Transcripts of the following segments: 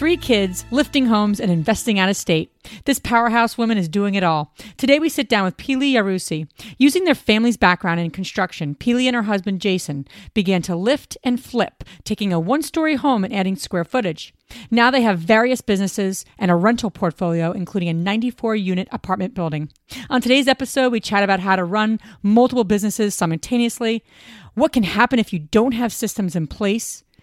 Three kids, lifting homes, and investing out of state. This powerhouse woman is doing it all. Today we sit down with Pili Yarusi. Using their family's background in construction, Pili and her husband Jason began to lift and flip, taking a one story home and adding square footage. Now they have various businesses and a rental portfolio, including a 94 unit apartment building. On today's episode, we chat about how to run multiple businesses simultaneously, what can happen if you don't have systems in place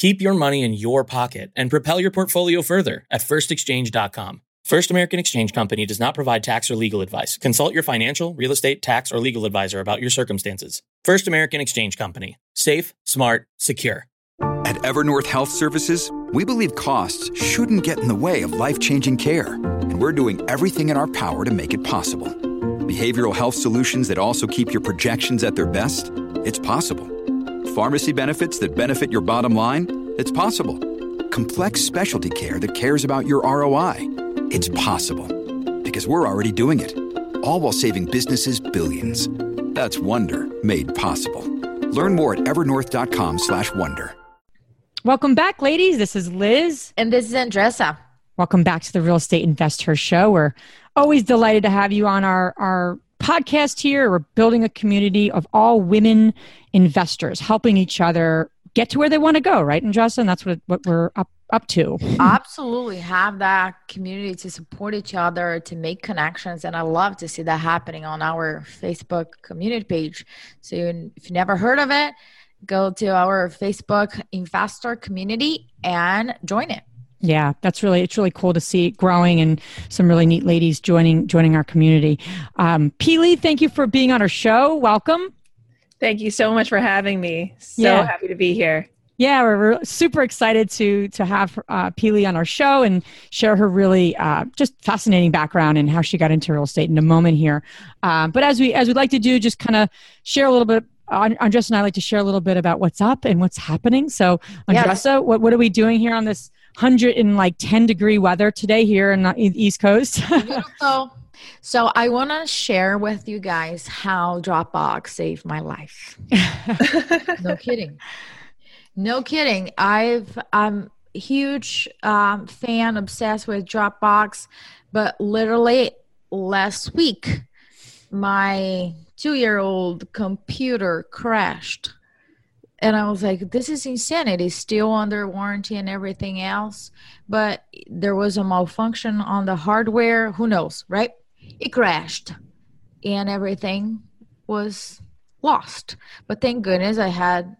Keep your money in your pocket and propel your portfolio further at firstexchange.com. First American Exchange Company does not provide tax or legal advice. Consult your financial, real estate, tax, or legal advisor about your circumstances. First American Exchange Company. Safe, smart, secure. At Evernorth Health Services, we believe costs shouldn't get in the way of life changing care, and we're doing everything in our power to make it possible. Behavioral health solutions that also keep your projections at their best? It's possible. Pharmacy benefits that benefit your bottom line? It's possible. Complex specialty care that cares about your ROI? It's possible. Because we're already doing it. All while saving businesses billions. That's Wonder made possible. Learn more at evernorth.com/wonder. Welcome back, ladies. This is Liz. And this is Andressa. Welcome back to the Real Estate Investor Show. We're always delighted to have you on our, our podcast here. We're building a community of all women investors, helping each other get to where they want to go, right? And Justin, that's what, what we're up up to. Absolutely. Have that community to support each other, to make connections. And I love to see that happening on our Facebook community page. So if you never heard of it, go to our Facebook investor community and join it. Yeah, that's really it's really cool to see it growing and some really neat ladies joining joining our community. Um, Pili, thank you for being on our show. Welcome. Thank you so much for having me. So yeah. happy to be here. Yeah, we're, super excited to to have uh, Pili on our show and share her really uh, just fascinating background and how she got into real estate in a moment here. Uh, but as we as we'd like to do, just kind of share a little bit Andressa and I like to share a little bit about what's up and what's happening. So, Andressa, yes. what, what are we doing here on this hundred and like ten degree weather today here in the East Coast? Beautiful. So I want to share with you guys how Dropbox saved my life. no kidding. No kidding. I've I'm huge um, fan, obsessed with Dropbox, but literally last week, my two-year-old computer crashed and I was like, this is insanity. Still under warranty and everything else, but there was a malfunction on the hardware. Who knows, right? It crashed, and everything was lost. But thank goodness I had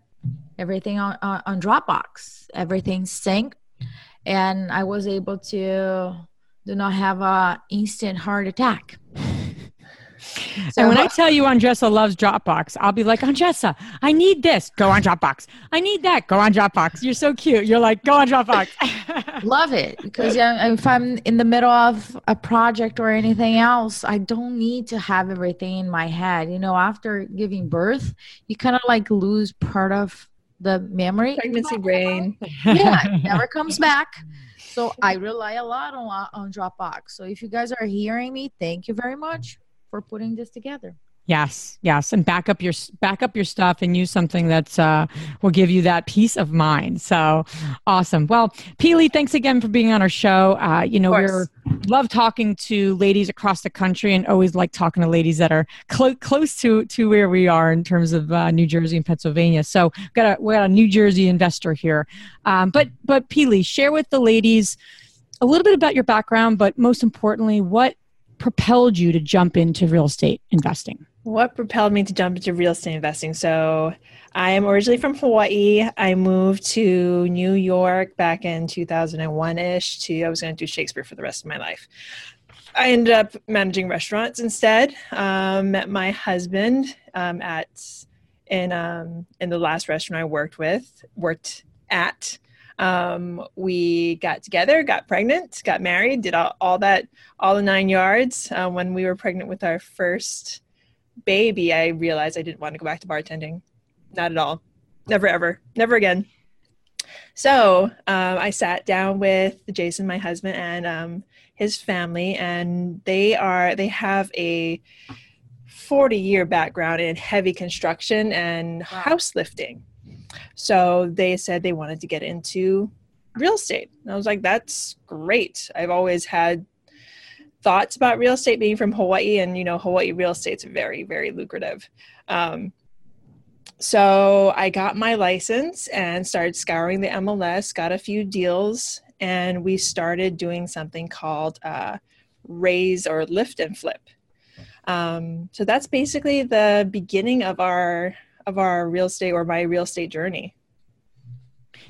everything on on, on Dropbox. Everything synced, and I was able to do not have a instant heart attack. So and when I tell you Andressa loves Dropbox, I'll be like, Andressa, I need this. Go on Dropbox. I need that. Go on Dropbox. You're so cute. You're like, go on Dropbox. Love it because if I'm in the middle of a project or anything else, I don't need to have everything in my head. You know, after giving birth, you kind of like lose part of the memory. Pregnancy brain. Yeah, it never comes back. So I rely a lot on, on Dropbox. So if you guys are hearing me, thank you very much for putting this together. Yes, yes, and back up your back up your stuff and use something that's uh, will give you that peace of mind. So awesome. Well, Pili, thanks again for being on our show. Uh, you know, we love talking to ladies across the country, and always like talking to ladies that are cl- close to to where we are in terms of uh, New Jersey and Pennsylvania. So we got a we got a New Jersey investor here. Um, but but Pili, share with the ladies a little bit about your background, but most importantly, what propelled you to jump into real estate investing? What propelled me to jump into real estate investing? So, I am originally from Hawaii. I moved to New York back in 2001 ish. To I was going to do Shakespeare for the rest of my life. I ended up managing restaurants instead. Um, met my husband um, at in um, in the last restaurant I worked with worked at. Um, we got together, got pregnant, got married, did all, all that, all the nine yards. Uh, when we were pregnant with our first baby, I realized I didn't want to go back to bartending. Not at all. Never, ever. Never again. So um, I sat down with Jason, my husband, and um, his family, and they are they have a 40 year background in heavy construction and wow. house lifting. So they said they wanted to get into real estate. And I was like, that's great. I've always had thoughts about real estate being from Hawaii, and you know, Hawaii real estate's very, very lucrative. Um, so I got my license and started scouring the MLS, got a few deals, and we started doing something called uh, raise or lift and flip. Um, so that's basically the beginning of our of our real estate or my real estate journey.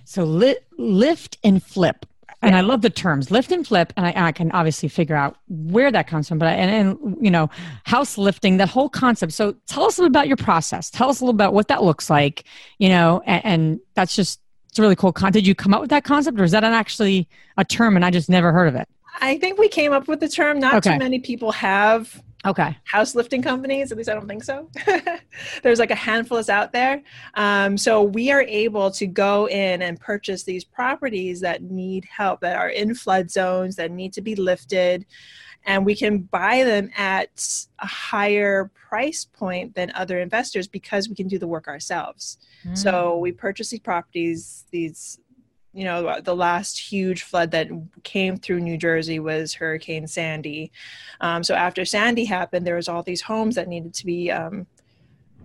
So li- lift and flip and I love the terms lift and flip, and I, I, can obviously figure out where that comes from. But I, and, and you know, house lifting, that whole concept. So tell us a little about your process. Tell us a little about what that looks like. You know, and, and that's just it's a really cool. Con- Did you come up with that concept, or is that an actually a term and I just never heard of it? I think we came up with the term. Not okay. too many people have okay. House lifting companies at least i don't think so. There's like a handful is out there. Um, so we are able to go in and purchase these properties that need help that are in flood zones that need to be lifted and we can buy them at a higher price point than other investors because we can do the work ourselves. Mm. so we purchase these properties these you know the last huge flood that came through new jersey was hurricane sandy. Um, so after sandy happened there was all these homes that needed to be um,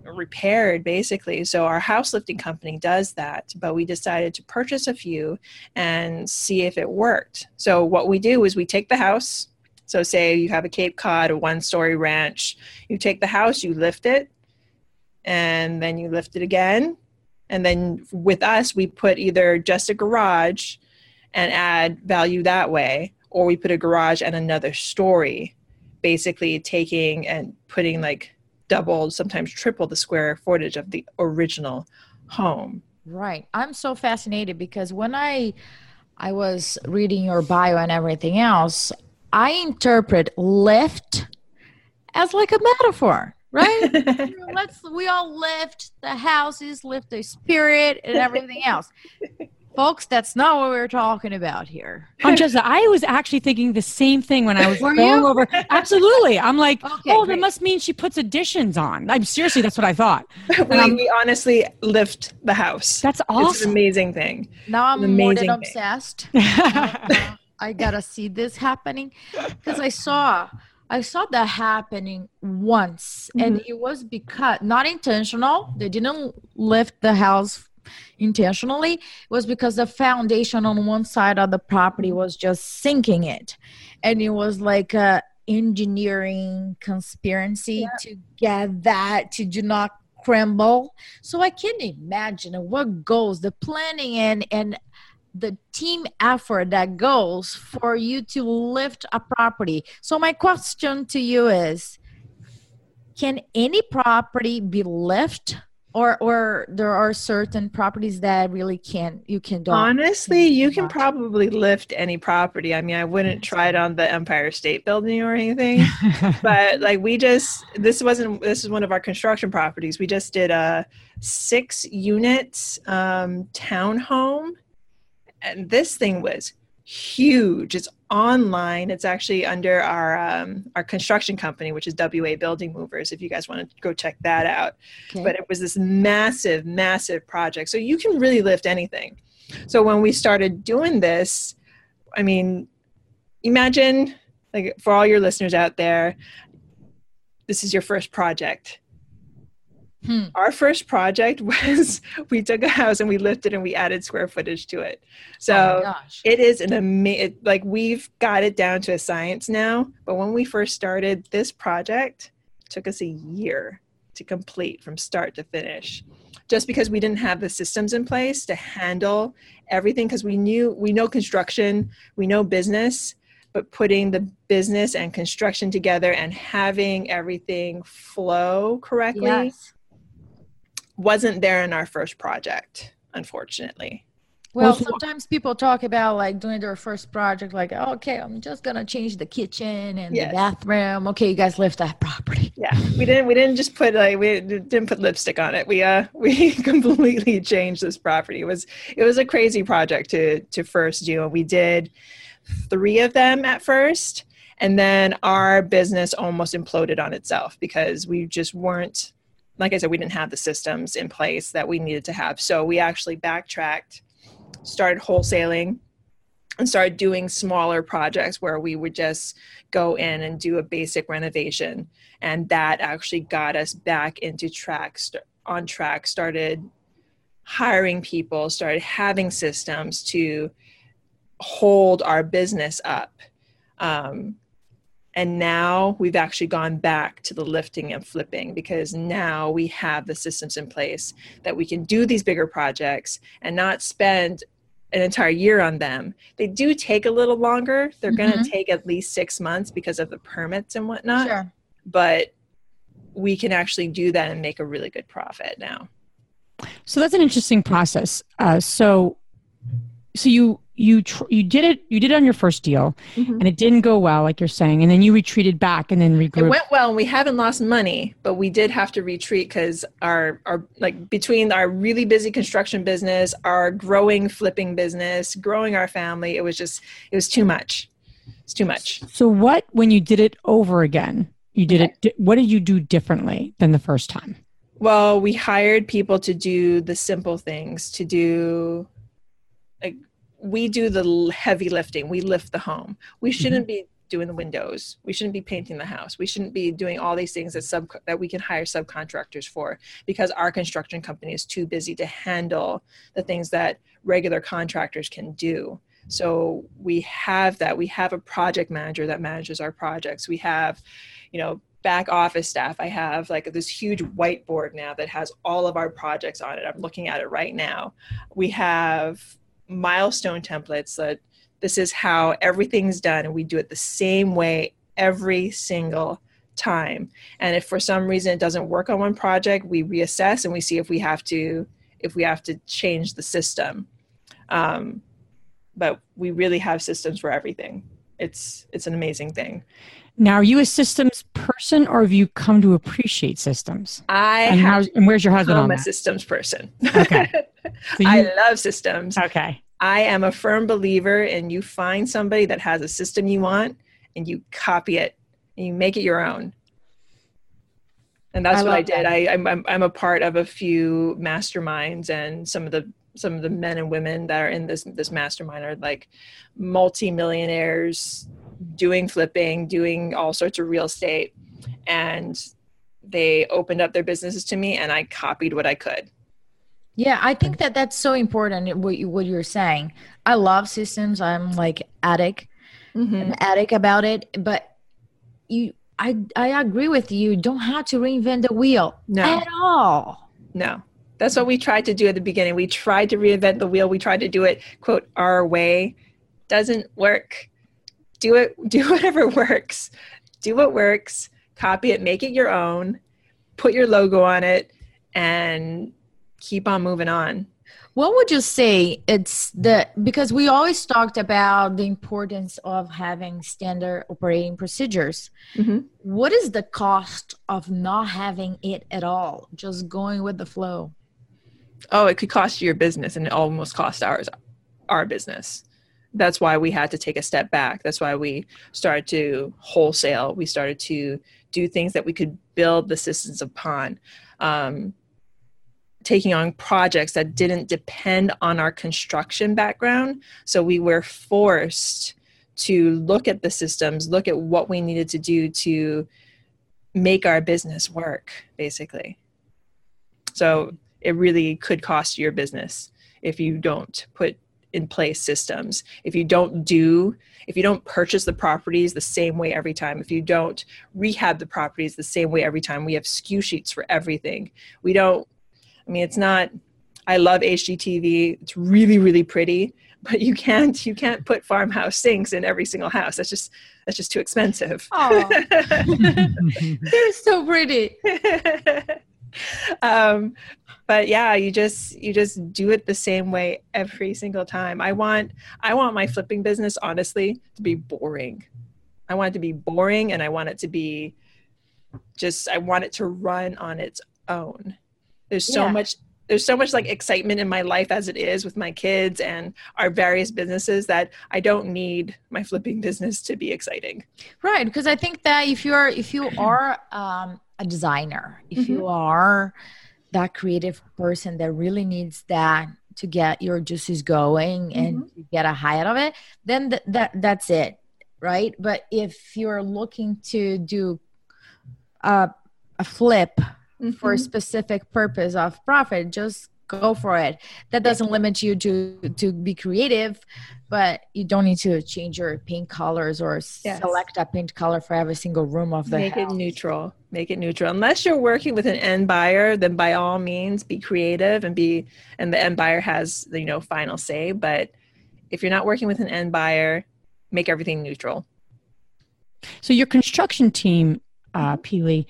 repaired basically. So our house lifting company does that but we decided to purchase a few and see if it worked. So what we do is we take the house. So say you have a cape cod a one story ranch. You take the house you lift it and then you lift it again and then with us, we put either just a garage and add value that way, or we put a garage and another story, basically taking and putting like double, sometimes triple the square footage of the original home. Right. I'm so fascinated because when I I was reading your bio and everything else, I interpret lift as like a metaphor right? Let's we all lift the houses, lift the spirit, and everything else. Folks, that's not what we are talking about here. Just, I was actually thinking the same thing when I was going you? over. Absolutely. I'm like, okay, oh, great. that must mean she puts additions on. I'm seriously, that's what I thought. we, um, we, honestly lift the house. That's awesome. It's an amazing thing. Now I'm more than obsessed. uh, I gotta see this happening because I saw I saw that happening once, mm-hmm. and it was because not intentional. They didn't lift the house intentionally. It was because the foundation on one side of the property was just sinking it, and it was like a engineering conspiracy to get that to do not crumble. So I can imagine what goes the planning and and the team effort that goes for you to lift a property. So my question to you is can any property be lifted or or there are certain properties that really can't you can do honestly you can probably lift any property. I mean i wouldn't try it on the empire state building or anything but like we just this wasn't this is one of our construction properties. We just did a six unit um, townhome and this thing was huge. It's online. It's actually under our um, our construction company, which is WA Building Movers. If you guys want to go check that out, okay. but it was this massive, massive project. So you can really lift anything. So when we started doing this, I mean, imagine like for all your listeners out there, this is your first project Hmm. Our first project was we took a house and we lifted and we added square footage to it. So oh it is an amazing, like we've got it down to a science now. But when we first started this project, took us a year to complete from start to finish just because we didn't have the systems in place to handle everything because we knew we know construction we know business but putting the business and construction together and having everything flow correctly yes wasn't there in our first project, unfortunately. Well, sometimes people talk about like doing their first project, like, okay, I'm just gonna change the kitchen and yes. the bathroom. Okay, you guys left that property. Yeah, we didn't. We didn't just put like we didn't put lipstick on it. We uh we completely changed this property. It was it was a crazy project to to first do, and we did three of them at first, and then our business almost imploded on itself because we just weren't like I said, we didn't have the systems in place that we needed to have. So we actually backtracked, started wholesaling, and started doing smaller projects where we would just go in and do a basic renovation. And that actually got us back into track, on track, started hiring people, started having systems to hold our business up. Um, and now we've actually gone back to the lifting and flipping because now we have the systems in place that we can do these bigger projects and not spend an entire year on them. They do take a little longer. They're mm-hmm. going to take at least six months because of the permits and whatnot. Sure. But we can actually do that and make a really good profit now. So that's an interesting process. Uh, so, so you you tr- you did it you did it on your first deal mm-hmm. and it didn't go well like you're saying and then you retreated back and then regrouped. It went well and we haven't lost money but we did have to retreat cuz our our like between our really busy construction business our growing flipping business growing our family it was just it was too much it's too much so what when you did it over again you did okay. it what did you do differently than the first time well we hired people to do the simple things to do we do the heavy lifting. We lift the home. We shouldn't mm-hmm. be doing the windows. We shouldn't be painting the house. We shouldn't be doing all these things that sub that we can hire subcontractors for because our construction company is too busy to handle the things that regular contractors can do. So we have that. We have a project manager that manages our projects. We have, you know, back office staff. I have like this huge whiteboard now that has all of our projects on it. I'm looking at it right now. We have milestone templates that this is how everything's done and we do it the same way every single time. And if for some reason it doesn't work on one project we reassess and we see if we have to if we have to change the system. Um, but we really have systems for everything. It's it's an amazing thing now are you a systems person or have you come to appreciate systems i and, have and where's your husband i'm a systems person okay so you, I love systems. Okay. I am a firm believer in you find somebody that has a system you want and you copy it and you make it your own. And that's I what I did. That. I, I'm, I'm a part of a few masterminds and some of the some of the men and women that are in this this mastermind are like multi-millionaires doing flipping, doing all sorts of real estate. And they opened up their businesses to me and I copied what I could. Yeah, I think that that's so important. What you what you're saying. I love systems. I'm like addict, mm-hmm. an addict about it. But you, I I agree with you. you. Don't have to reinvent the wheel no. at all. No, that's what we tried to do at the beginning. We tried to reinvent the wheel. We tried to do it quote our way. Doesn't work. Do it. Do whatever works. Do what works. Copy it. Make it your own. Put your logo on it, and keep on moving on what would you say it's the because we always talked about the importance of having standard operating procedures mm-hmm. what is the cost of not having it at all just going with the flow oh it could cost you your business and it almost cost ours our business that's why we had to take a step back. That's why we started to wholesale. We started to do things that we could build the systems upon. Um, taking on projects that didn't depend on our construction background. So we were forced to look at the systems, look at what we needed to do to make our business work, basically. So it really could cost your business if you don't put in place systems. If you don't do if you don't purchase the properties the same way every time if you don't rehab the properties the same way every time we have SKU sheets for everything. We don't i mean it's not i love hgtv it's really really pretty but you can't you can't put farmhouse sinks in every single house. That's just that's just too expensive. Oh they're so pretty um, but yeah you just you just do it the same way every single time i want i want my flipping business honestly to be boring i want it to be boring and i want it to be just i want it to run on its own there's so yeah. much there's so much like excitement in my life as it is with my kids and our various businesses that I don't need my flipping business to be exciting. Right, because I think that if you're if you are um, a designer, if mm-hmm. you are that creative person that really needs that to get your juices going mm-hmm. and get a high out of it, then th- that that's it, right? But if you're looking to do a, a flip mm-hmm. for a mm-hmm. specific purpose of profit, just go for it. That doesn't limit you to to be creative, but you don't need to change your paint colors or yes. select a paint color for every single room of the make house. it neutral make it neutral unless you're working with an end buyer then by all means be creative and be and the end buyer has the you know final say but if you're not working with an end buyer make everything neutral so your construction team uh Pili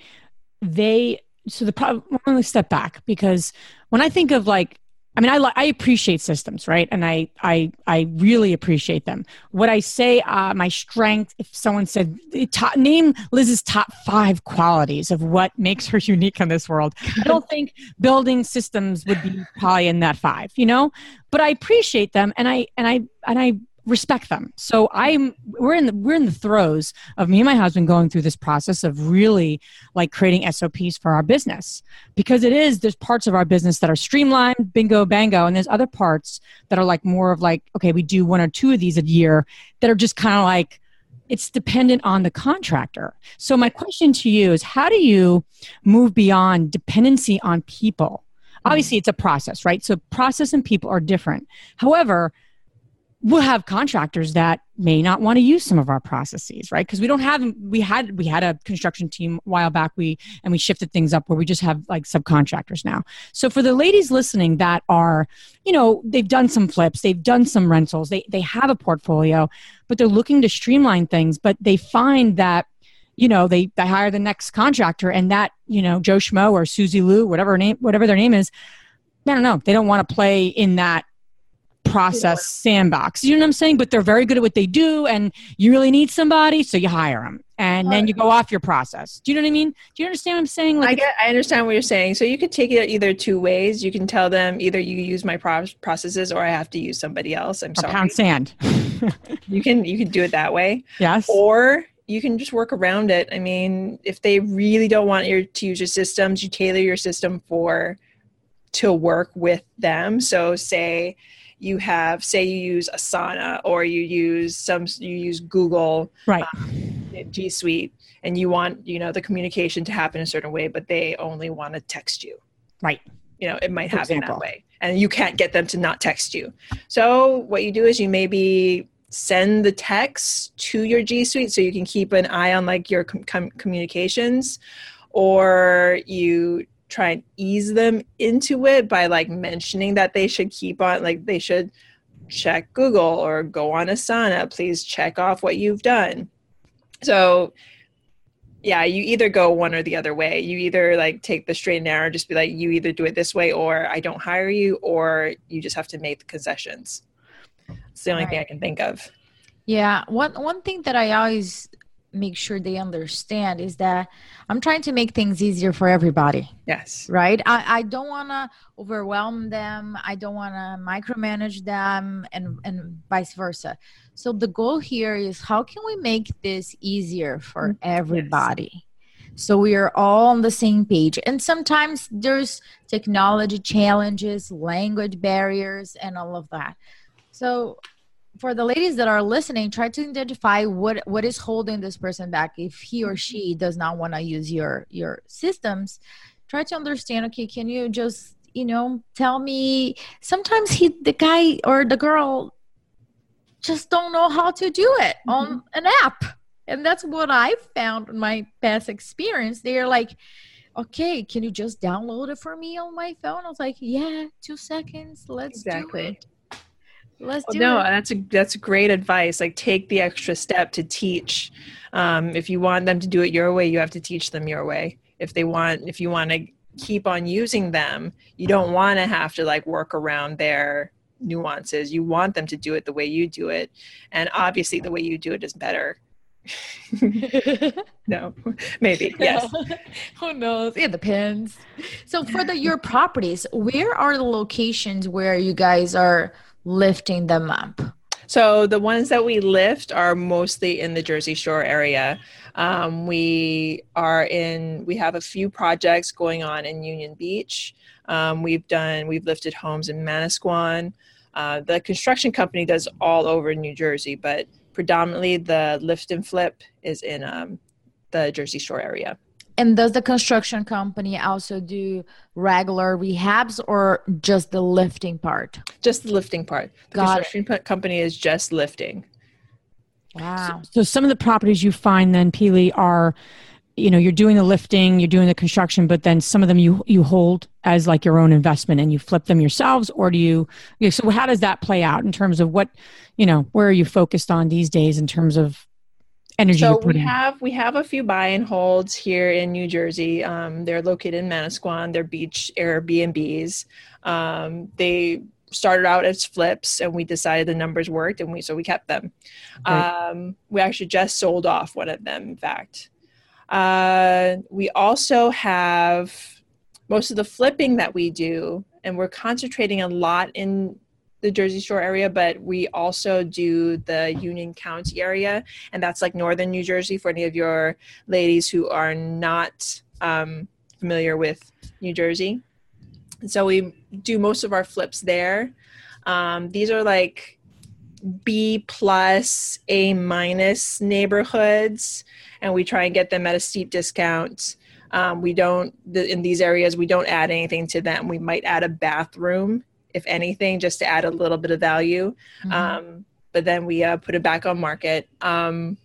they so the problem me step back because when i think of like I mean, I I appreciate systems, right? And I I I really appreciate them. What I say, uh, my strength. If someone said top, name Liz's top five qualities of what makes her unique in this world, I don't think building systems would be probably in that five. You know, but I appreciate them, and I and I and I respect them. So I'm we're in the we're in the throes of me and my husband going through this process of really like creating SOPs for our business because it is there's parts of our business that are streamlined, bingo bango, and there's other parts that are like more of like okay, we do one or two of these a year that are just kind of like it's dependent on the contractor. So my question to you is how do you move beyond dependency on people? Hmm. Obviously it's a process, right? So process and people are different. However, we'll have contractors that may not want to use some of our processes right because we don't have we had we had a construction team a while back we and we shifted things up where we just have like subcontractors now so for the ladies listening that are you know they've done some flips they've done some rentals they they have a portfolio but they're looking to streamline things but they find that you know they they hire the next contractor and that you know joe schmo or susie lou whatever name whatever their name is I don't know. They don't want to play in that process sandbox. You know what I'm saying? But they're very good at what they do, and you really need somebody, so you hire them, and then you go off your process. Do you know what I mean? Do you understand what I'm saying? Like I get, I understand what you're saying. So you could take it either two ways. You can tell them either you use my pro- processes, or I have to use somebody else. I'm sorry. Pound sand. you can you can do it that way. Yes. Or you can just work around it. I mean, if they really don't want you to use your systems, you tailor your system for to work with them. So say you have say you use asana or you use some you use google right. um, g suite and you want you know the communication to happen a certain way but they only want to text you. Right. You know it might For happen example. that way and you can't get them to not text you. So what you do is you maybe send the text to your g suite so you can keep an eye on like your com- communications or you try and ease them into it by like mentioning that they should keep on like they should check Google or go on Asana. Please check off what you've done. So yeah, you either go one or the other way. You either like take the straight and narrow, just be like, you either do it this way or I don't hire you, or you just have to make the concessions. It's the only right. thing I can think of. Yeah. One one thing that I always make sure they understand is that I'm trying to make things easier for everybody. Yes. Right? I, I don't want to overwhelm them. I don't want to micromanage them and, and vice versa. So the goal here is how can we make this easier for mm, everybody? Yes. So we are all on the same page. And sometimes there's technology challenges, language barriers, and all of that. So for the ladies that are listening, try to identify what what is holding this person back. If he or she does not want to use your your systems, try to understand. Okay, can you just you know tell me? Sometimes he, the guy or the girl, just don't know how to do it mm-hmm. on an app, and that's what I found in my past experience. They're like. Okay, can you just download it for me on my phone? I was like, yeah, two seconds. Let's exactly. do it Let's do no, it. that's a that's great advice. Like take the extra step to teach. Um, if you want them to do it your way, you have to teach them your way. If they want, if you want to keep on using them, you don't want to have to like work around their nuances. You want them to do it the way you do it, and obviously the way you do it is better. no, maybe yes. Who knows? Yeah, it depends. So for the your properties, where are the locations where you guys are? Lifting them up? So the ones that we lift are mostly in the Jersey Shore area. Um, we are in. We have a few projects going on in Union Beach. Um, we've done. We've lifted homes in Manasquan. Uh, the construction company does all over New Jersey, but predominantly the lift and flip is in um, the Jersey Shore area. And does the construction company also do regular rehabs or just the lifting part? Just the lifting part. The Got construction it. company is just lifting. Wow. So, so, some of the properties you find then, Pili, are, you know, you're doing the lifting, you're doing the construction, but then some of them you you hold as like your own investment and you flip them yourselves, or do you? so how does that play out in terms of what, you know, where are you focused on these days in terms of energy so we have we have a few buy and holds here in new jersey. Um, they're located in manasquan. They're beach airbnbs. Um, they started out as flips and we decided the numbers worked and we so we kept them. Um, we actually just sold off one of them in fact. Uh, we also have most of the flipping that we do and we're concentrating a lot in the Jersey Shore area, but we also do the Union County area, and that's like northern New Jersey for any of your ladies who are not um, familiar with New Jersey. So we do most of our flips there. Um, these are like B plus, A minus neighborhoods, and we try and get them at a steep discount. Um, we don't in these areas we don't add anything to them. We might add a bathroom if anything, just to add a little bit of value. Mm-hmm. Um, but then we uh, put it back on market. Um,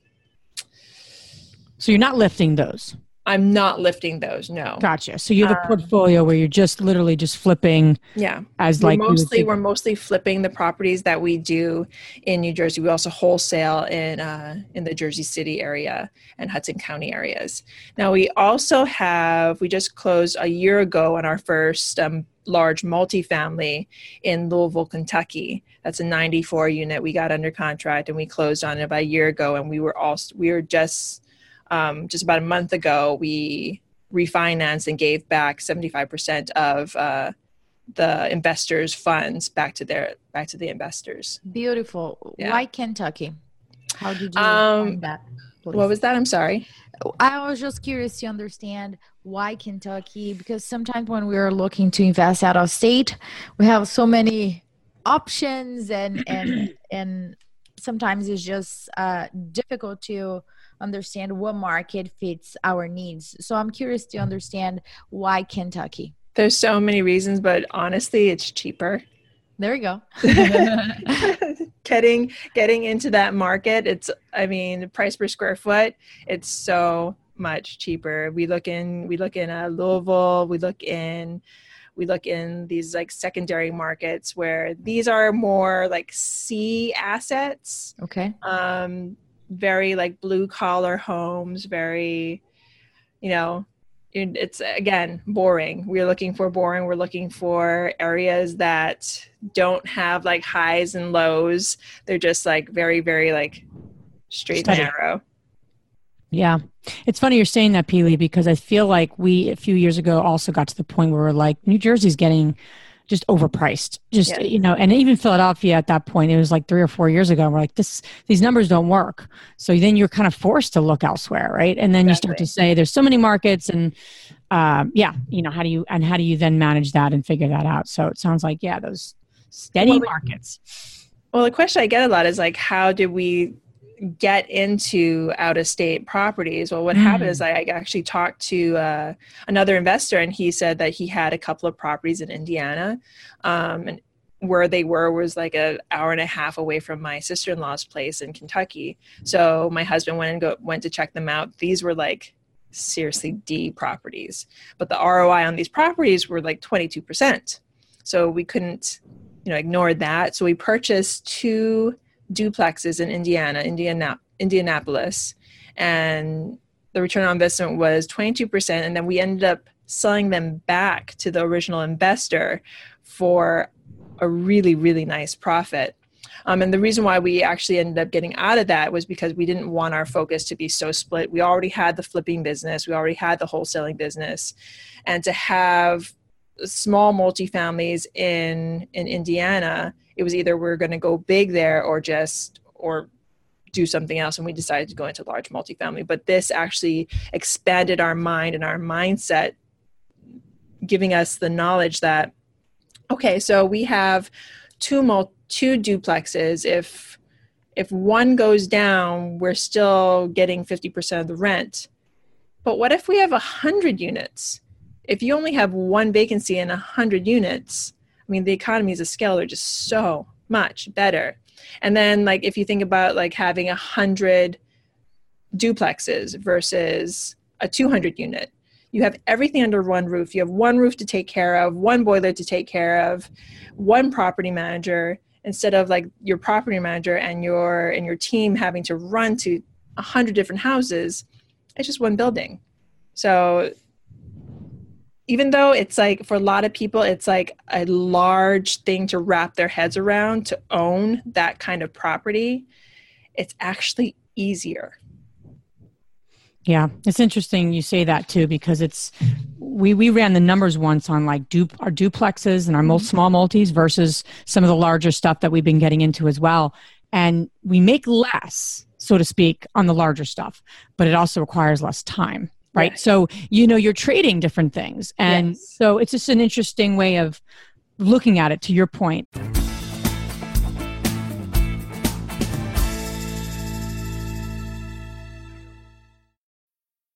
so you're not lifting those. I'm not lifting those. No. Gotcha. So you have a um, portfolio where you're just literally just flipping. Yeah. As we're like mostly we're mostly flipping the properties that we do in New Jersey. We also wholesale in uh, in the Jersey City area and Hudson County areas. Now we also have we just closed a year ago on our first um, large multifamily in Louisville, Kentucky. That's a 94 unit. We got under contract and we closed on it about a year ago. And we were all we were just um, just about a month ago. We refinanced and gave back 75% of uh, the investors' funds back to their back to the investors. Beautiful. Yeah. Why Kentucky? How did you um, find that? What was that? I'm sorry. I was just curious to understand why Kentucky because sometimes when we are looking to invest out of state, we have so many options and and and sometimes it's just uh, difficult to understand what market fits our needs. So I'm curious to understand why Kentucky. There's so many reasons, but honestly, it's cheaper. There we go. getting getting into that market, it's I mean, price per square foot, it's so much cheaper. We look in we look in uh, Louisville, we look in we look in these like secondary markets where these are more like C assets. Okay. Um very like blue collar homes, very you know, it's again boring we're looking for boring we're looking for areas that don't have like highs and lows they're just like very very like straight Steady. narrow Yeah. It's funny you're saying that, Pili, because I feel like we a few years ago also got to the point where we're like, New Jersey's getting just overpriced. Just yeah. you know, and even Philadelphia at that point, it was like three or four years ago. We're like, this these numbers don't work. So then you're kind of forced to look elsewhere, right? And then exactly. you start to say, there's so many markets, and um, yeah, you know, how do you and how do you then manage that and figure that out? So it sounds like yeah, those steady well, markets. Well, the question I get a lot is like, how do we get into out of state properties. Well, what mm. happened is mm. I actually talked to uh, another investor, and he said that he had a couple of properties in Indiana, um, and where they were was like an hour and a half away from my sister-in-law's place in Kentucky. So my husband went and go, went to check them out. These were like seriously D properties, but the ROI on these properties were like 22%. So we couldn't, you know, ignore that. So we purchased two duplexes in Indiana, Indiana Indianapolis, and the return on investment was 22%. And then we ended up selling them back to the original investor for a really, really nice profit. Um, and the reason why we actually ended up getting out of that was because we didn't want our focus to be so split. We already had the flipping business, we already had the wholesaling business, and to have small multifamilies in in Indiana it was either we are going to go big there or just or do something else and we decided to go into large multifamily. But this actually expanded our mind and our mindset giving us the knowledge that okay so we have two mul- two duplexes. If if one goes down we're still getting 50% of the rent. But what if we have 100 units if you only have one vacancy in 100 units I mean, the economies of scale are just so much better. And then, like, if you think about like having a hundred duplexes versus a 200 unit, you have everything under one roof. You have one roof to take care of, one boiler to take care of, one property manager instead of like your property manager and your and your team having to run to a hundred different houses. It's just one building. So even though it's like for a lot of people it's like a large thing to wrap their heads around to own that kind of property it's actually easier. Yeah it's interesting you say that too because it's we we ran the numbers once on like du- our duplexes and our mm-hmm. small multis versus some of the larger stuff that we've been getting into as well. And we make less so to speak on the larger stuff but it also requires less time right? Yes. So, you know, you're trading different things. And yes. so it's just an interesting way of looking at it, to your point.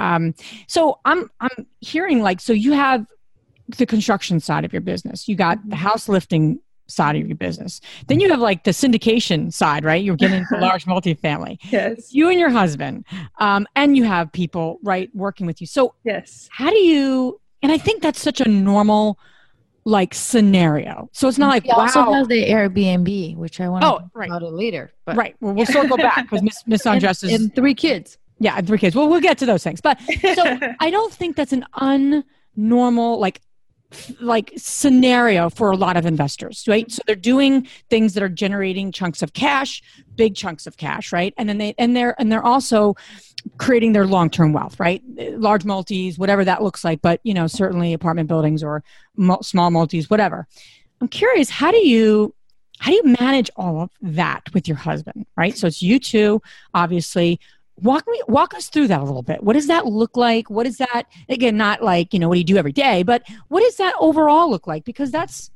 Um, so I'm I'm hearing like so you have the construction side of your business. You got the house lifting side of your business. Then you have like the syndication side, right? You're getting into large multifamily. Yes. You and your husband, um, and you have people right working with you. So yes, how do you? And I think that's such a normal like scenario. So it's not like we wow. also have the Airbnb, which I want to oh, talk right. about it later. But right, well, we'll circle back because Miss Miss Andres is and three kids. Yeah, three kids. Well, we'll get to those things. But so I don't think that's an unnormal like like scenario for a lot of investors, right? So they're doing things that are generating chunks of cash, big chunks of cash, right? And then they and they're and they're also creating their long-term wealth, right? Large multis, whatever that looks like, but you know, certainly apartment buildings or small multis, whatever. I'm curious, how do you how do you manage all of that with your husband, right? So it's you two, obviously walk me walk us through that a little bit. What does that look like? What is that again not like you know what do you do every day but what does that overall look like? Because that's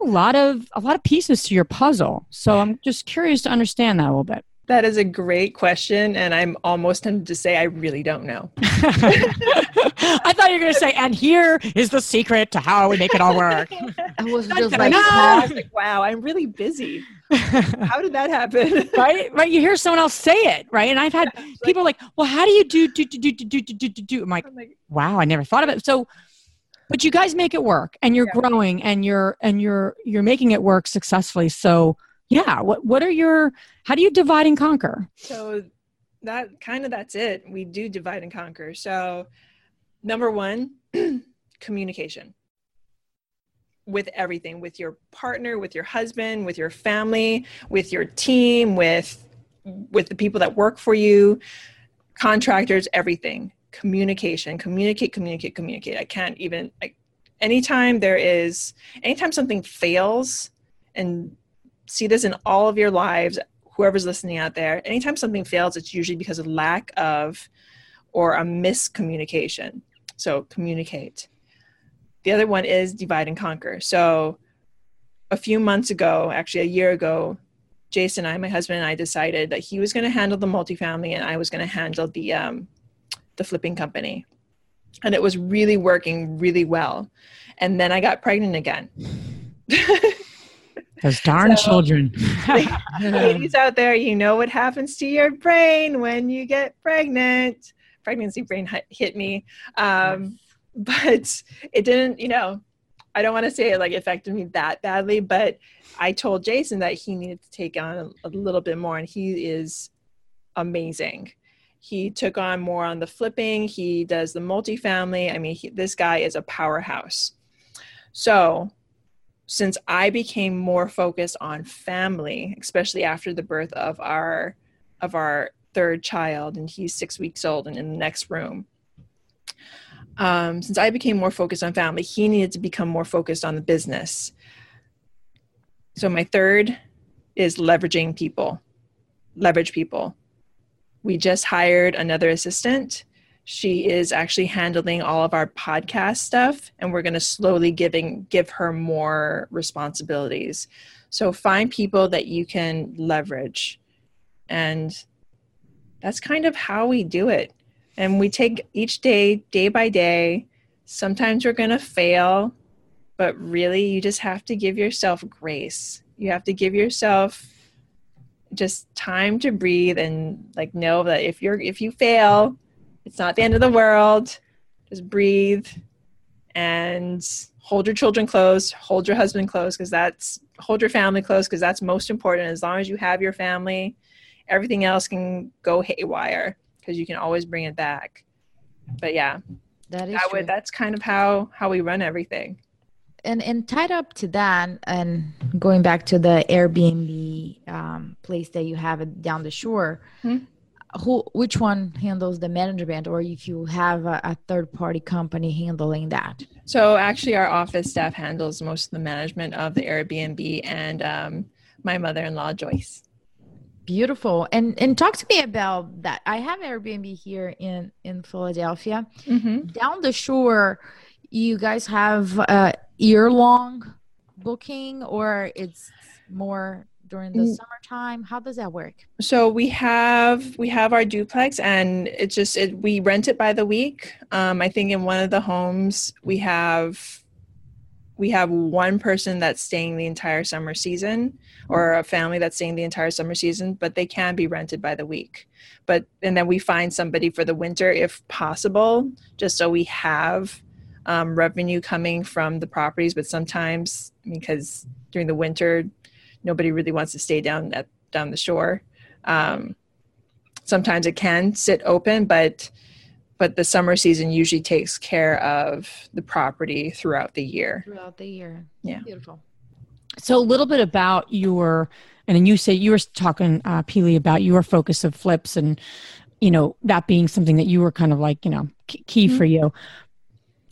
a lot of a lot of pieces to your puzzle. So i'm just curious to understand that a little bit that is a great question. And I'm almost tempted to say, I really don't know. I thought you were going to say, and here is the secret to how we make it all work. I was just like, no! like, wow, I'm really busy. how did that happen? right? Right. You hear someone else say it, right? And I've had yeah, people like, like, well, how do you do, do, do, do, do, do, do, do? I'm like, I'm like wow, I never thought of it. So, but you guys make it work and you're yeah. growing and you're, and you're, you're making it work successfully. So, yeah, what, what are your, how do you divide and conquer? So that kind of that's it. We do divide and conquer. So number one, communication with everything, with your partner, with your husband, with your family, with your team, with with the people that work for you, contractors, everything. Communication, communicate, communicate, communicate. I can't even like anytime there is anytime something fails and see this in all of your lives whoever's listening out there anytime something fails it's usually because of lack of or a miscommunication. So communicate. The other one is divide and conquer. So a few months ago actually a year ago jason and i my husband and i decided that he was going to handle the multifamily and i was going to handle the um, the flipping company. And it was really working really well. And then i got pregnant again Those darn So- children. ladies out there, you know what happens to your brain when you get pregnant. Pregnancy brain hit, me. Um, but it didn't, you know, I don't want to say it like affected me that badly, but I told Jason that he needed to take on a, a little bit more, and he is amazing. He took on more on the flipping. He does the multifamily. I mean, he, this guy is a powerhouse. So, since I became more focused on family, especially after the birth of our of our third child, and he's six weeks old and in the next room. Um, since I became more focused on family, he needed to become more focused on the business. So my third is leveraging people, leverage people. We just hired another assistant. She is actually handling all of our podcast stuff, and we're going to slowly giving give her more responsibilities. So find people that you can leverage, and that's kind of how we do it. And we take each day, day by day. Sometimes we're going to fail, but really, you just have to give yourself grace. You have to give yourself just time to breathe and like know that if you're if you fail it's not the end of the world. Just breathe and hold your children close hold your husband close because that's hold your family close because that's most important. As long as you have your family everything else can go haywire because you can always bring it back. But yeah. That is that would, that's kind of how how we run everything. And and tied up to that and going back to the airbnb um, place that you have it down the shore Hmm. Who which one handles the management or if you have a, a third party company handling that So actually, our office staff handles most of the management of the Airbnb, and um, my mother-in-law Joyce. beautiful and and talk to me about that i have airbnb here in in philadelphia Mm-hmm. down the shore you guys have a year long booking or it's more during the Mm. summertime how does that work So we have we have our duplex, and it's just it, we rent it by the week. Um, I think in one of the homes we have we have one person that's staying the entire summer season, or a family that's staying the entire summer season, but they can be rented by the week. But and then we find somebody for the winter if possible, just so we have um, revenue coming from the properties. But sometimes because during the winter, nobody really wants to stay down at down the shore. Um, sometimes it can sit open, but but the summer season usually takes care of the property throughout the year. throughout the year Yeah. beautiful So a little bit about your, and then you say you were talking, uh, Pili, about your focus of flips and, you know, that being something that you were kind of like, you know, k- key for you.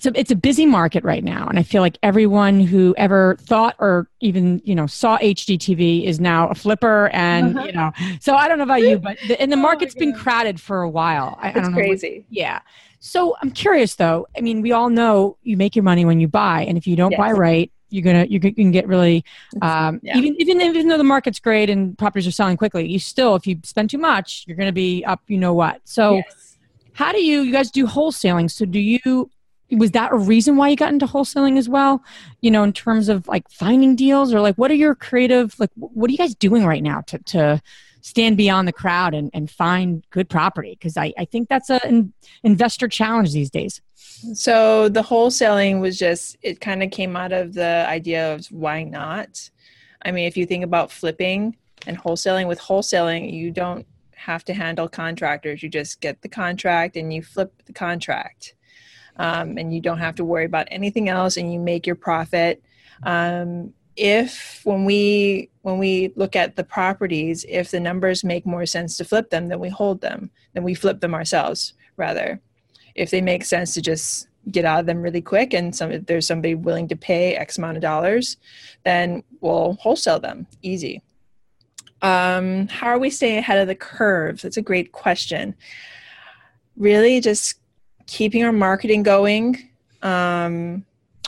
So it's a busy market right now, and I feel like everyone who ever thought or even you know saw HGTV is now a flipper, and you know. So I don't know about you, but the, and the Oh market's been crowded for a while. I, I It's don't know what- crazy. yeah. So I'm curious though. I mean, we all know you make your money when you buy, and if you don't buy right, you're gonna you can get really um, Yeah. even even even though the market's great and properties are selling quickly, you still if you spend too much, you're gonna be up. You know what? So Yes. how do you you guys do wholesaling? So do you? Was that a reason why you got into wholesaling as well? You know, in terms of like finding deals or like what are your creative like what are you guys doing right now to to stand beyond the crowd and, and find good property? Because I, I think that's an investor challenge these days. So the wholesaling was just it kind of came out of the idea of why not? I mean, if you think about flipping and wholesaling with wholesaling, you don't have to handle contractors. You just get the contract and you flip the contract. Um, and you don't have to worry about anything else and you make your profit. Um, if when we when we look at the properties, if the numbers make more sense to flip them, then we hold them. Then we flip them ourselves rather if they make sense to just get out of them really quick and some if there's somebody willing to pay x amount of dollars then we'll wholesale them easy um, how are we staying ahead of the curve that's a great question really just keeping our marketing going um,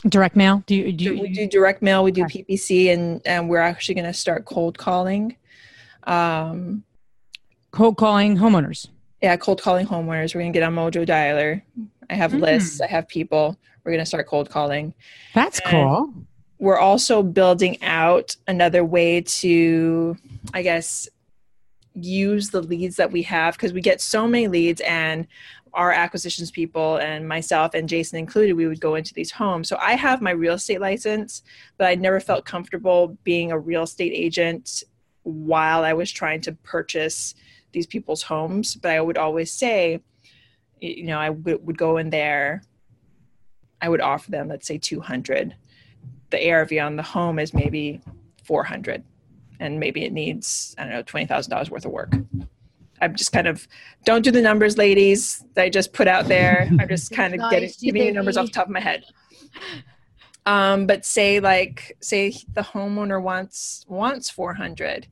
Direct mail? Do you do you, we do direct mail we do Okay. ppc and and we're actually going to start cold calling um, cold calling homeowners? yeah, cold calling homeowners. We're gonna get on Mojo Dialer. I have Mm. lists. I have people. We're gonna start cold calling. That's And- cool. We're also building out another way to, I guess, use the leads that we have because we get so many leads and our acquisitions people and myself and Jason included, we would go into these homes. So I have my real estate license, but I never felt comfortable being a real estate agent while I was trying to purchase these people's homes. But I would always say, you know, I w- would go in there, I would offer them, let's say 200. The ARV on the home is maybe 400 and maybe it needs, I don't know, $20,000 worth of work. I'm just kind of don't do the numbers, ladies. That I just put out there. I'm just kind of getting Nice, giving you numbers off the top of my head. Um, but say like say the homeowner wants wants 400,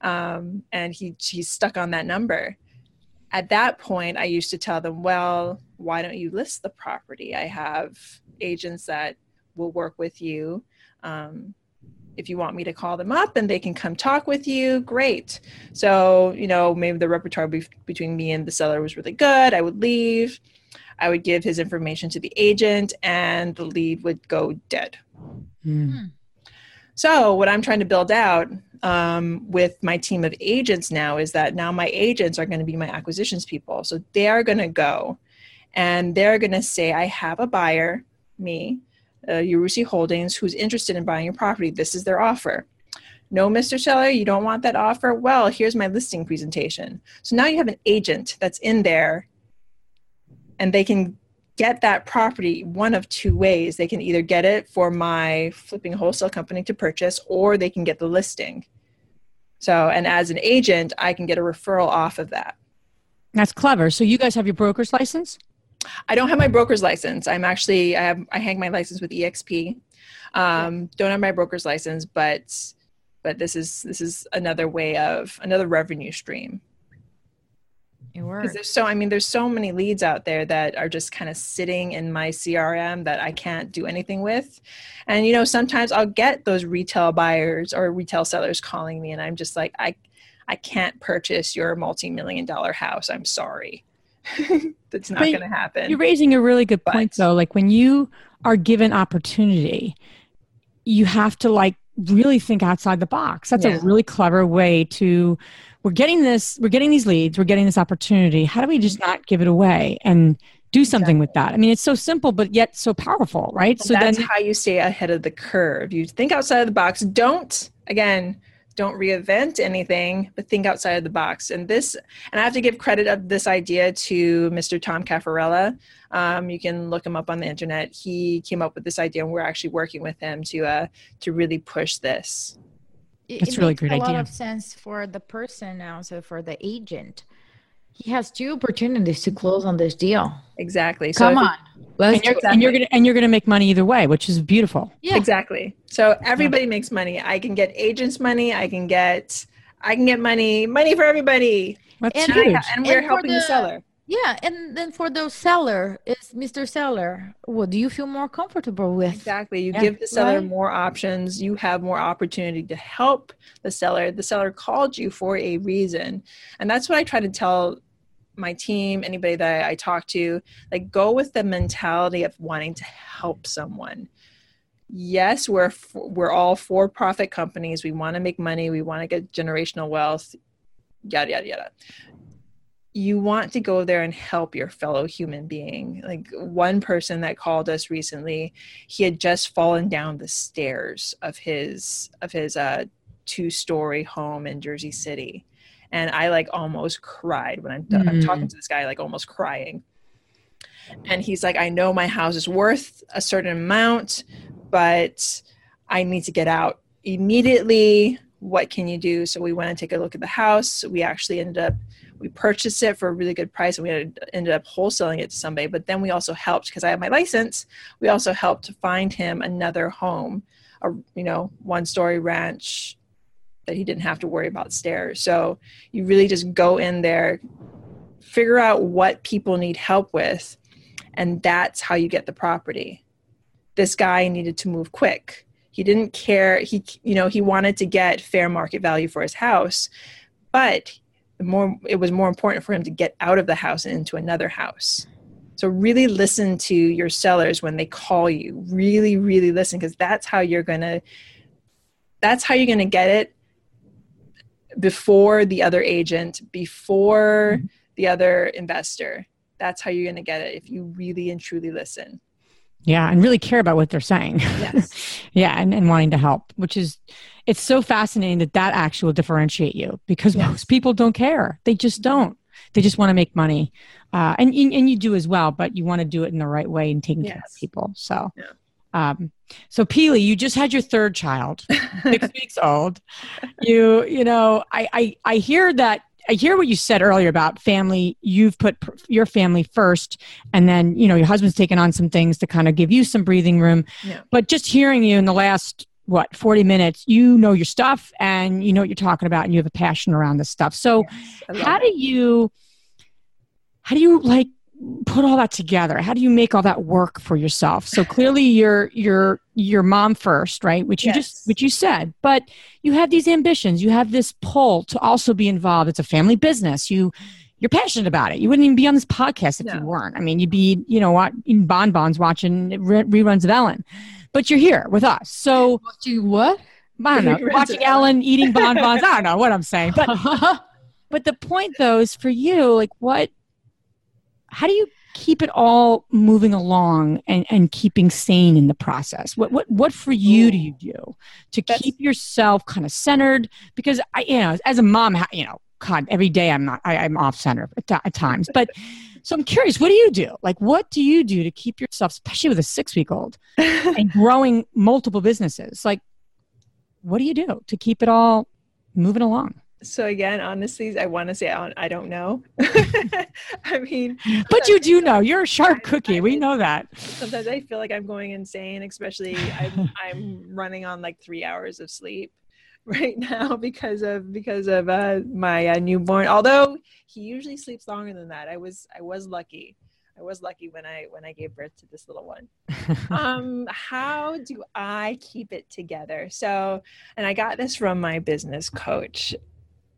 um, and he he's stuck on that number. At that point, I used to tell them, well, why don't you list the property? I have agents that will work with you. Um, if you want me to call them up and they can come talk with you, great. So, you know, maybe the repertoire be- between me and the seller was really good. I would leave. I would give his information to the agent and the lead would go dead. Mm. So, what I'm trying to build out um, with my team of agents now is that now my agents are going to be my acquisitions people. So, they are going to go and they're going to say, I have a buyer, me, uh, Yarusi Holdings, who's interested in buying your property. This is their offer. No, Mr. Seller, you don't want that offer? Well, here's my listing presentation. So now you have an agent that's in there and they can get that property one of two ways. They can either get it for my flipping wholesale company to purchase or they can get the listing. So, and as an agent, I can get a referral off of that. That's clever. So you guys have your broker's license? I don't have my broker's license. I'm actually I have I hang my license with EXP. Um, Don't have my broker's license, but but this is this is another way of another revenue stream. It works. there's so I mean there's so many leads out there that are just kind of sitting in my CRM that I can't do anything with. And you know sometimes I'll get those retail buyers or retail sellers calling me and I'm just like I I can't purchase your multi-million dollar house. I'm sorry. That's not going to happen. You're raising a really good point, though. Like when you are given opportunity, you have to like really think outside the box. That's Yeah. a really clever way to. We're getting this. We're getting these leads. We're getting this opportunity. How do we just not give it away and do something with that? I mean, it's so simple, but yet so powerful, right? So So that's then, how you stay ahead of the curve. You think outside of the box. Don't again, don't reinvent anything, but think outside of the box. And this, and I have to give credit of this idea to Mr. Tom Caffarella. Um, you can look him up on the internet. He came up with this idea, and we're actually working with him to uh, to really push this. It- That's it a really makes great a lot of sense for the person and also for the agent. He has two opportunities to close on this deal. Exactly. So Come on, and you're, it. and you're gonna and you're gonna make money either way, which is beautiful. Yeah. Exactly. So everybody makes money. I can get agents money. I can get I can get money. Money for everybody. That's And I huge. And we're And helping the, the- seller. Yeah, and then for the seller, is Mr. Seller, what do you feel more comfortable with? Exactly. You Yeah. give the seller Right. more options. You have more opportunity to help the seller. The seller called you for a reason. And that's what I try to tell my team, anybody that I talk to, like go with the mentality of wanting to help someone. Yes, we're we're all for-profit companies. We want to make money. We want to get generational wealth. Yada yada yada you want to go there and help your fellow human being. Like one person that called us recently, he had just fallen down the stairs of his of his uh two-story home in Jersey City. And I like almost cried when I'm, I'm talking mm. to this guy, like almost crying. And he's like, I know my house is worth a certain amount, but I need to get out immediately. What can you do? So we went and take a look at the house. We actually ended up we purchased it for a really good price and we ended up wholesaling it to somebody but then we also helped because i have my license we also helped to find him another home a you know one story ranch that he didn't have to worry about stairs. So you really just go in there figure out what people need help with and that's how you get the property. This guy needed to move quick. He didn't care. He you know he wanted to get fair market value for his house but more it was more important for him to get out of the house and into another house. So really listen to your sellers when they call you. Really really listen because that's how you're gonna that's how you're gonna get it before the other agent before the other investor that's how you're gonna get it if you really and truly listen Yeah, and really care about what they're saying. Yes. yeah, and, and wanting to help, which is it's so fascinating that that actually will differentiate you because Yes. most people don't care. They just don't. They just want to make money, uh, and and you do as well, but you want to do it in the right way and taking care of people. So, Yeah. um, so Pili, you just had your third child, six weeks old. You you know, I I I hear that. I hear what you said earlier about family. You've put pr- your family first, and then you know your husband's taken on some things to kind of give you some breathing room. Yeah. But just hearing you in the last what 40 minutes, you know your stuff and you know what you're talking about, and you have a passion around this stuff. So love how it. do you how do you like put all that together? How do you make all that work for yourself? So clearly you're you're your mom first right? Which you just which you said but you have these ambitions. You have this pull to also be involved. It's a family business. You you're passionate about it. You wouldn't even be on this podcast if you weren't. I mean you'd be you know in bonbons watching re- reruns of ellen but you're here with us. So What what? i don't know watching Ellen. ellen eating bonbons. I don't know what i'm saying but but the point though is for you like what how do you keep it all moving along and, and keeping sane in the process? What what what for you do you do to That's- keep yourself kind of centered? Because i you know as a mom you know god every day i'm not I, i'm off center at, at times. But so i'm curious what do you do? Like what do you do to keep yourself especially with a six week old and growing multiple businesses? Like what do you do to keep it all moving along so again honestly i want to say I I don't know i mean but you do know you're a sharp cookie we know that sometimes I feel like I'm going insane, especially I'm I'm running on like three hours of sleep right now because of because of uh, my uh, newborn. Although he usually sleeps longer than that. I was I was lucky. I was lucky when I when I gave birth to this little one. um, how do I keep it together? So, and I got this from my business coach.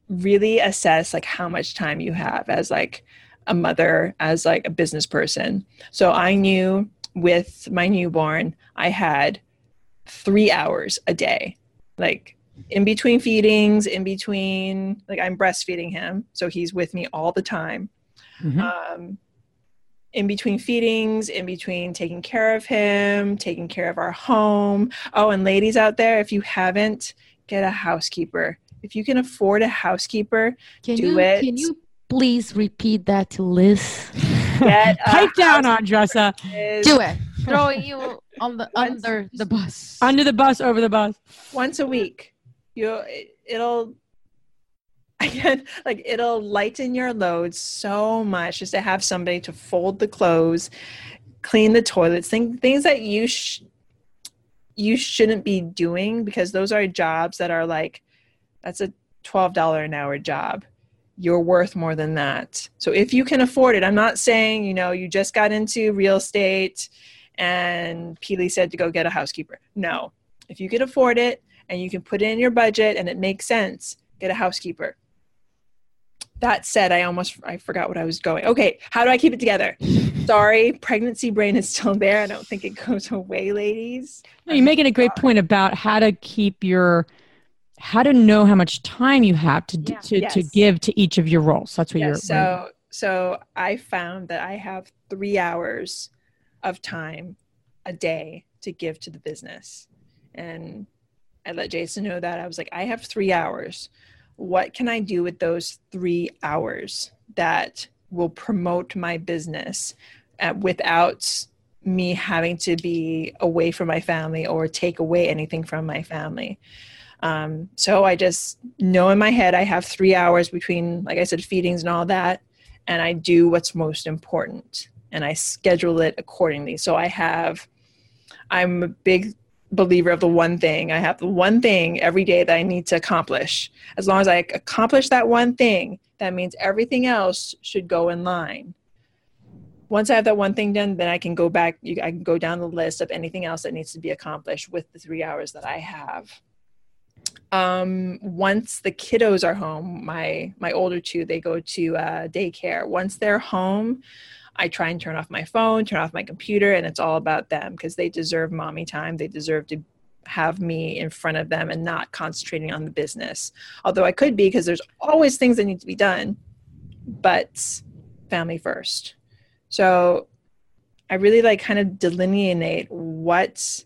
Really assess like how much time you have as like a mother, as like a business person. So I knew with my newborn, I had three hours a day, like in between feedings, in between, like I'm breastfeeding him. So he's with me all the time. Mhm. Um, in between feedings, in between taking care of him, taking care of our home. Oh, and ladies out there, if you haven't, get a housekeeper. If you can afford a housekeeper, Can Do you it. can you please repeat that to Liz? get pipe down Andresa. Do it. Throwing you on the Once- under the bus. under the bus over the bus once a week you it, it'll again like it'll lighten your load so much just to have somebody to fold the clothes clean the toilets thing, things that you sh- you shouldn't be doing because those are jobs that are like that's a $12 an hour job you're worth more than that. So if you can afford it, I'm not saying, you know, you just got into real estate and Pili said to go get a housekeeper. No. If you can afford it and you can put it in your budget and it makes sense, get a housekeeper. That said, I almost I forgot what I was going. Okay, how do I keep it together? Sorry, pregnancy brain is still there. I don't think it goes away, ladies. No, you're making a great uh, point about how to keep your how to know how much time you have to yeah. to, yes. to give to each of your roles. That's what yes. you're. So so I found that I have three hours of time a day to give to the business, and I let Jason know that I was like, I have three hours. What can I do with those three hours that will promote my business uh, without me having to be away from my family or take away anything from my family? Um, so I just know in my head I have three hours between, like I said, feedings and all that, and I do what's most important and I schedule it accordingly. So I have, I'm a big believer of the one thing. I have the one thing every day that I need to accomplish. As long as I accomplish that one thing, that means everything else should go in line. Once I have that one thing done, then I can go back, I can go down the list of anything else that needs to be accomplished with the three hours that I have um, once the kiddos are home, my my older two they go to uh, daycare. Once they're home, I try and turn off my phone, turn off my computer, and it's all about them because they deserve mommy time. They deserve to have me in front of them and not concentrating on the business. Although I could be because there's always things that need to be done, but family first. So I really like kind of delineate what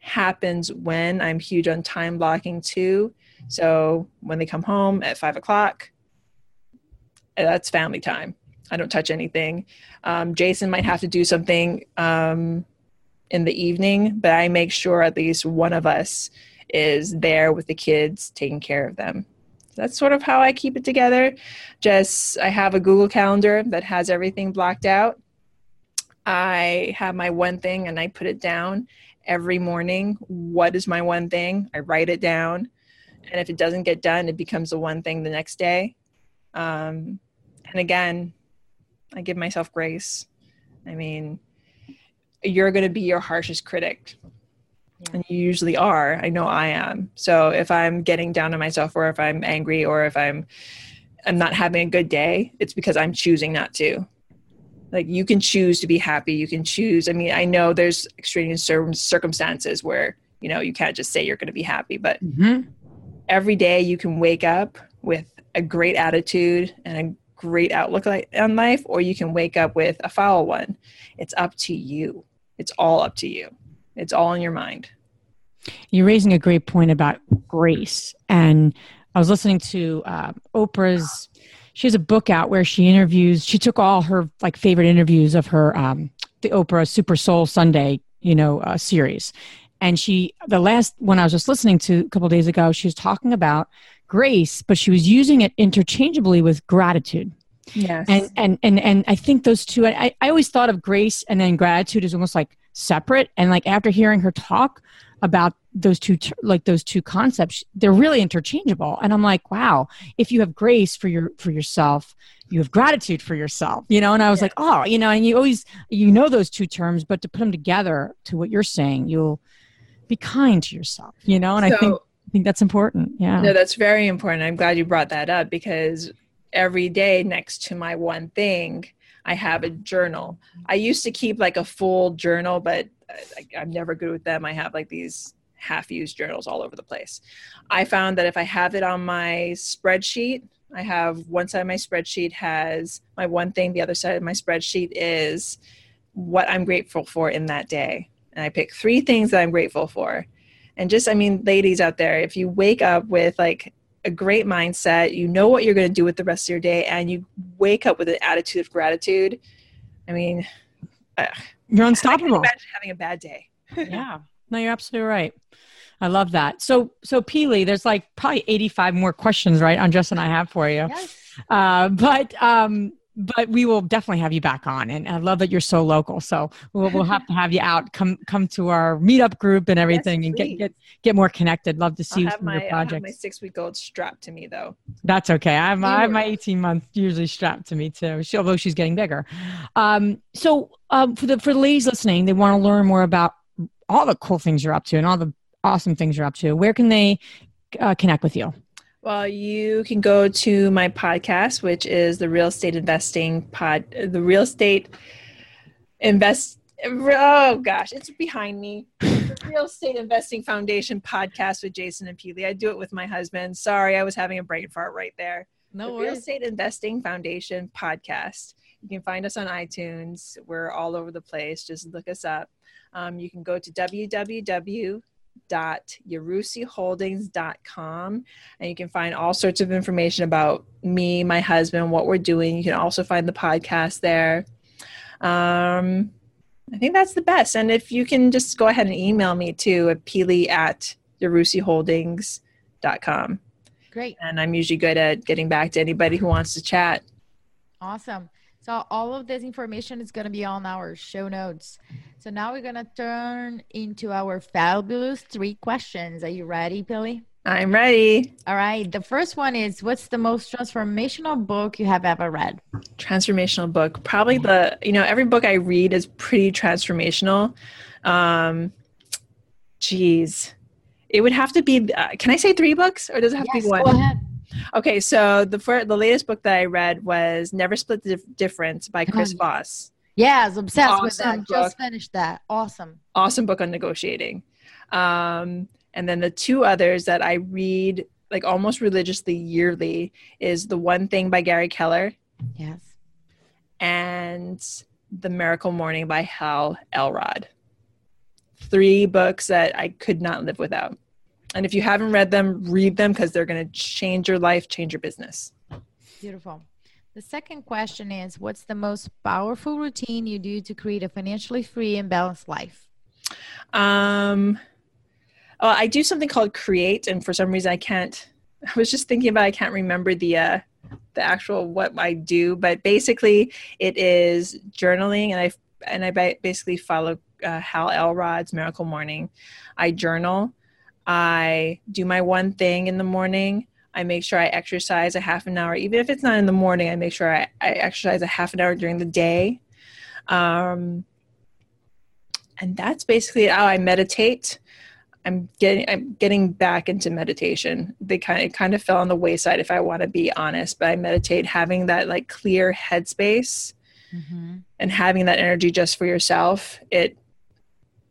happens when I'm huge on time blocking too. So when they come home at five o'clock, that's family time. I don't touch anything. Um, Jason might have to do something um, in the evening, but I make sure at least one of us is there with the kids, taking care of them. That's sort of how I keep it together. Just I have a Google Calendar that has everything blocked out. I have my one thing and I put it down every morning what is my one thing? I write it down. And if it doesn't get done it becomes the one thing the next day. Um, and again i give myself grace. I mean you're going to be your harshest critic. Yeah. and you usually are. I know i am. So if i'm getting down on myself or if i'm angry or if i'm i'm not having a good day it's because i'm choosing not to like you can choose to be happy you can choose i mean i know there's extraneous circumstances where you know you can't just say you're going to be happy but mm-hmm. every day you can wake up with a great attitude and a great outlook on life or you can wake up with a foul one. It's up to you. It's all up to you. It's all in your mind. You're raising a great point about grace. And i was listening to uh, oprah's she has a book out where she interviews she took all her like favorite interviews of her um the oprah super soul sunday you know uh, series. And she the last one i was just listening to a couple days ago she was talking about grace but she was using it interchangeably with gratitude. Yes. And and and, and i think those two I, I always thought of grace and then gratitude as almost like separate. And like after hearing her talk about those two like those two concepts they're really interchangeable. And i'm like wow if you have grace for your for yourself you have gratitude for yourself you know? And i was yeah. like oh you know and you always you know those two terms but to put them together to what you're saying you'll be kind to yourself you know? And so, i think i think that's important. Yeah. No that's very important. I'm glad you brought that up because every day next to my one thing i have a journal i used to keep like a full journal but uh, I, i'm never good with them i have like these half used journals all over the place. I found that if I have it on my spreadsheet, I have one side of my spreadsheet has my one thing, the other side of my spreadsheet is what I'm grateful for in that day. And I pick three things that I'm grateful for. And just, I mean, ladies out there, if you wake up with like a great mindset, you know what you're going to do with the rest of your day, and you wake up with an attitude of gratitude, I mean, you're unstoppable. imagine having a bad day. yeah. No, you're absolutely right. I love that. So, so Pili, there's like probably 85 more questions, right, Andres and I have for you. Yes. Uh, but um, but we will definitely have you back on. And i love that you're so local. So we'll, we'll have to have you out come come to our meetup group and everything yes, and get, get get more connected. Love to see I'll have my, your projects. have my six week old strapped to me though. That's okay. I have my, I have my 18 month usually strapped to me too. She, although she's getting bigger. Um, so um, for the for the ladies listening they want to learn more about all the cool things you're up to and all the awesome things you're up to. Where can they uh, connect with you well, you can go to my podcast, which is the Real Estate Investing Pod, the Real Estate Invest. Oh gosh, it's behind me. The Real Estate Investing Foundation podcast with Jason and Pili. I do it with my husband. Sorry, I was having a brain fart right there. No the worries. Real Estate Investing Foundation podcast. You can find us on iTunes. We're all over the place. Just look us up. Um, you can go to www www.yarusiholdings.com and you can find all sorts of information about me, my husband, what we're doing. You can also find the podcast there. Um, I think that's the best. And if you can just go ahead and email me too at pili at yarusiholdings.com. Great. And I'm usually good at getting back to anybody who wants to chat. Awesome. So all of this information is going to be on our show notes. So now we're going to turn into our fabulous three questions. Are you ready, Pili? I'm ready. All right. The first one is What's the most transformational book you have ever read? Transformational book. Probably the, you know, every book I read is pretty transformational. Um, geez. It would have to be, uh, can I say three books or does it have yes, to be one? Go ahead. Okay, so the first, the latest book that I read was Never Split the Difference by Chris Voss. Yeah, I was obsessed awesome with that. Book. Just finished that. Awesome. Awesome book on negotiating. Um, and then the two others that I read like almost religiously yearly is The One Thing by Gary Keller. Yes. And The Miracle Morning by Hal Elrod. Three books that I could not live without. And if you haven't read them, read them because they're going to change your life, change your business. Beautiful. The second question is What's the most powerful routine you do to create a financially free and balanced life? Um, oh, I do something called Create, and for some reason I can't. I was just thinking about I can't remember the uh, the actual what I do, but basically it is journaling, and I and I basically follow uh, Hal Elrod's Miracle Morning. I journal. I do my one thing in the morning. I make sure I exercise a half an hour, even if it's not in the morning. I make sure I, I exercise a half an hour during the day. Um, and that's basically how I meditate. I'm getting I'm getting back into meditation. They kind of kind of fell on the wayside if I want to be honest, but I meditate having that like clear headspace mm-hmm. and having that energy just for yourself. It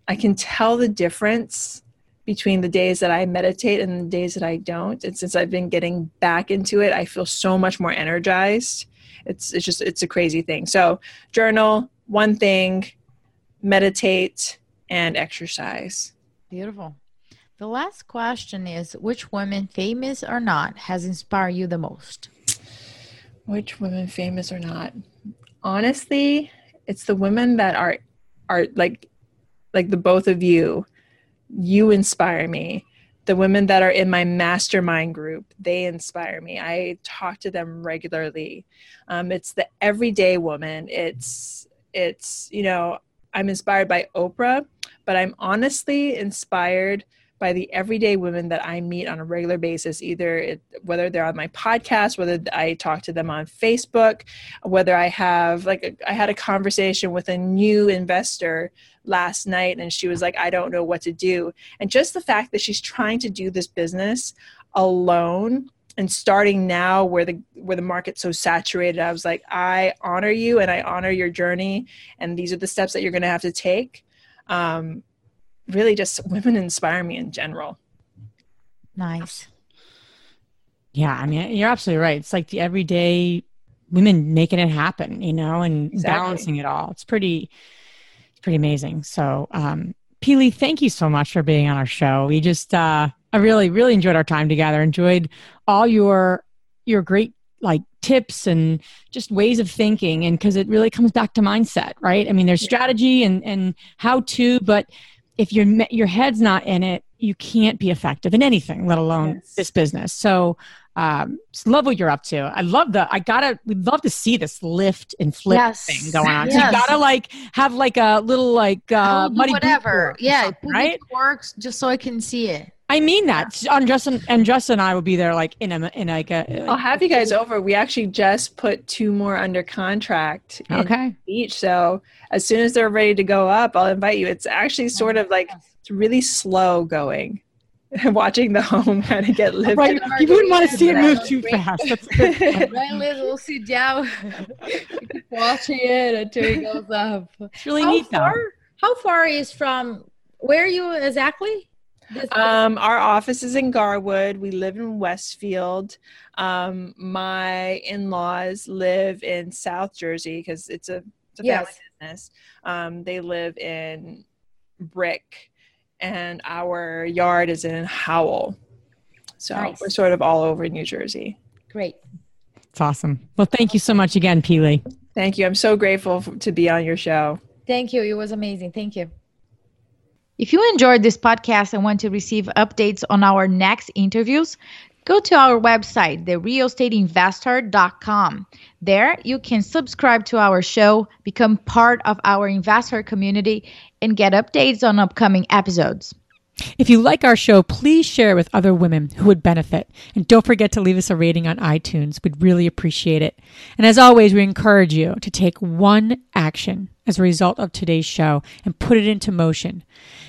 I can tell the difference between the days that I meditate and the days that I don't. And since I've been getting back into it, I feel so much more energized. It's it's just it's a crazy thing. So journal, one thing, meditate, and exercise. Beautiful. The last question is which woman, famous or not, has inspired you the most? Which women, famous or not? Honestly, it's the women that are are like like the both of you you inspire me. The women that are in my mastermind group they inspire me. I talk to them regularly. Um, it's the everyday woman. It's it's you know i'm inspired by oprah but i'm honestly inspired by the everyday women that I meet on a regular basis, either it, whether they're on my podcast, whether I talk to them on Facebook, whether I have like I had a conversation with a new investor last night and she was like, I don't know what to do. And just the fact that she's trying to do this business alone and starting now where the where the market's so saturated i was like i honor you and i honor your journey and these are the steps that you're going to have to take um, really just women inspire me in general. Nice. Yeah, I mean, you're absolutely right. It's like the everyday women making it happen, you know, and exactly. balancing it all. It's pretty, it's pretty amazing. So, um, Pili, thank you so much for being on our show. We just, uh, I really, really enjoyed our time together. Enjoyed all your, your great like tips and just ways of thinking, and because it really comes back to mindset, right? I mean, there's strategy and and how to, but if your your head's not in it, you can't be effective in anything, let alone yes. this business. So um, love what you're up to. I love the. I gotta. We'd love to see this lift and flip Yes. thing going on. So you gotta like have like a little like uh, muddy whatever. Yeah, right. works just so I can see it. I mean that. And Justin and Justin and I will be there like in a in like a. I'll have you guys over. We actually just put two more under contract in okay. each. So as soon as they're ready to go up, I'll invite you. It's actually oh sort of like it's really slow going. Watching the home kind of get lifted. Right. You wouldn't want to see it move too fast. That's good. Right, Liz, we'll sit down, watching it until it goes up. It's really How neat though. How far is from where are you exactly? This- Um, our office is in Garwood. We live in Westfield. Um, my in-laws live in South Jersey because it's a, it's a family Yes. business. Um, they live in Brick, and our yard is in Howell. So Nice. we're sort of all over New Jersey. Great. It's awesome. Well, thank you so much again, Pili. Thank you. I'm so grateful f- to be on your show. Thank you. It was amazing. Thank you. If you enjoyed this podcast and want to receive updates on our next interviews, go to our website, therealestateinvesther.com. There, you can subscribe to our show, become part of our investor community, and get updates on upcoming episodes. If you like our show, please share it with other women who would benefit. And don't forget to leave us a rating on iTunes. We'd really appreciate it. And as always, we encourage you to take one action as a result of today's show and put it into motion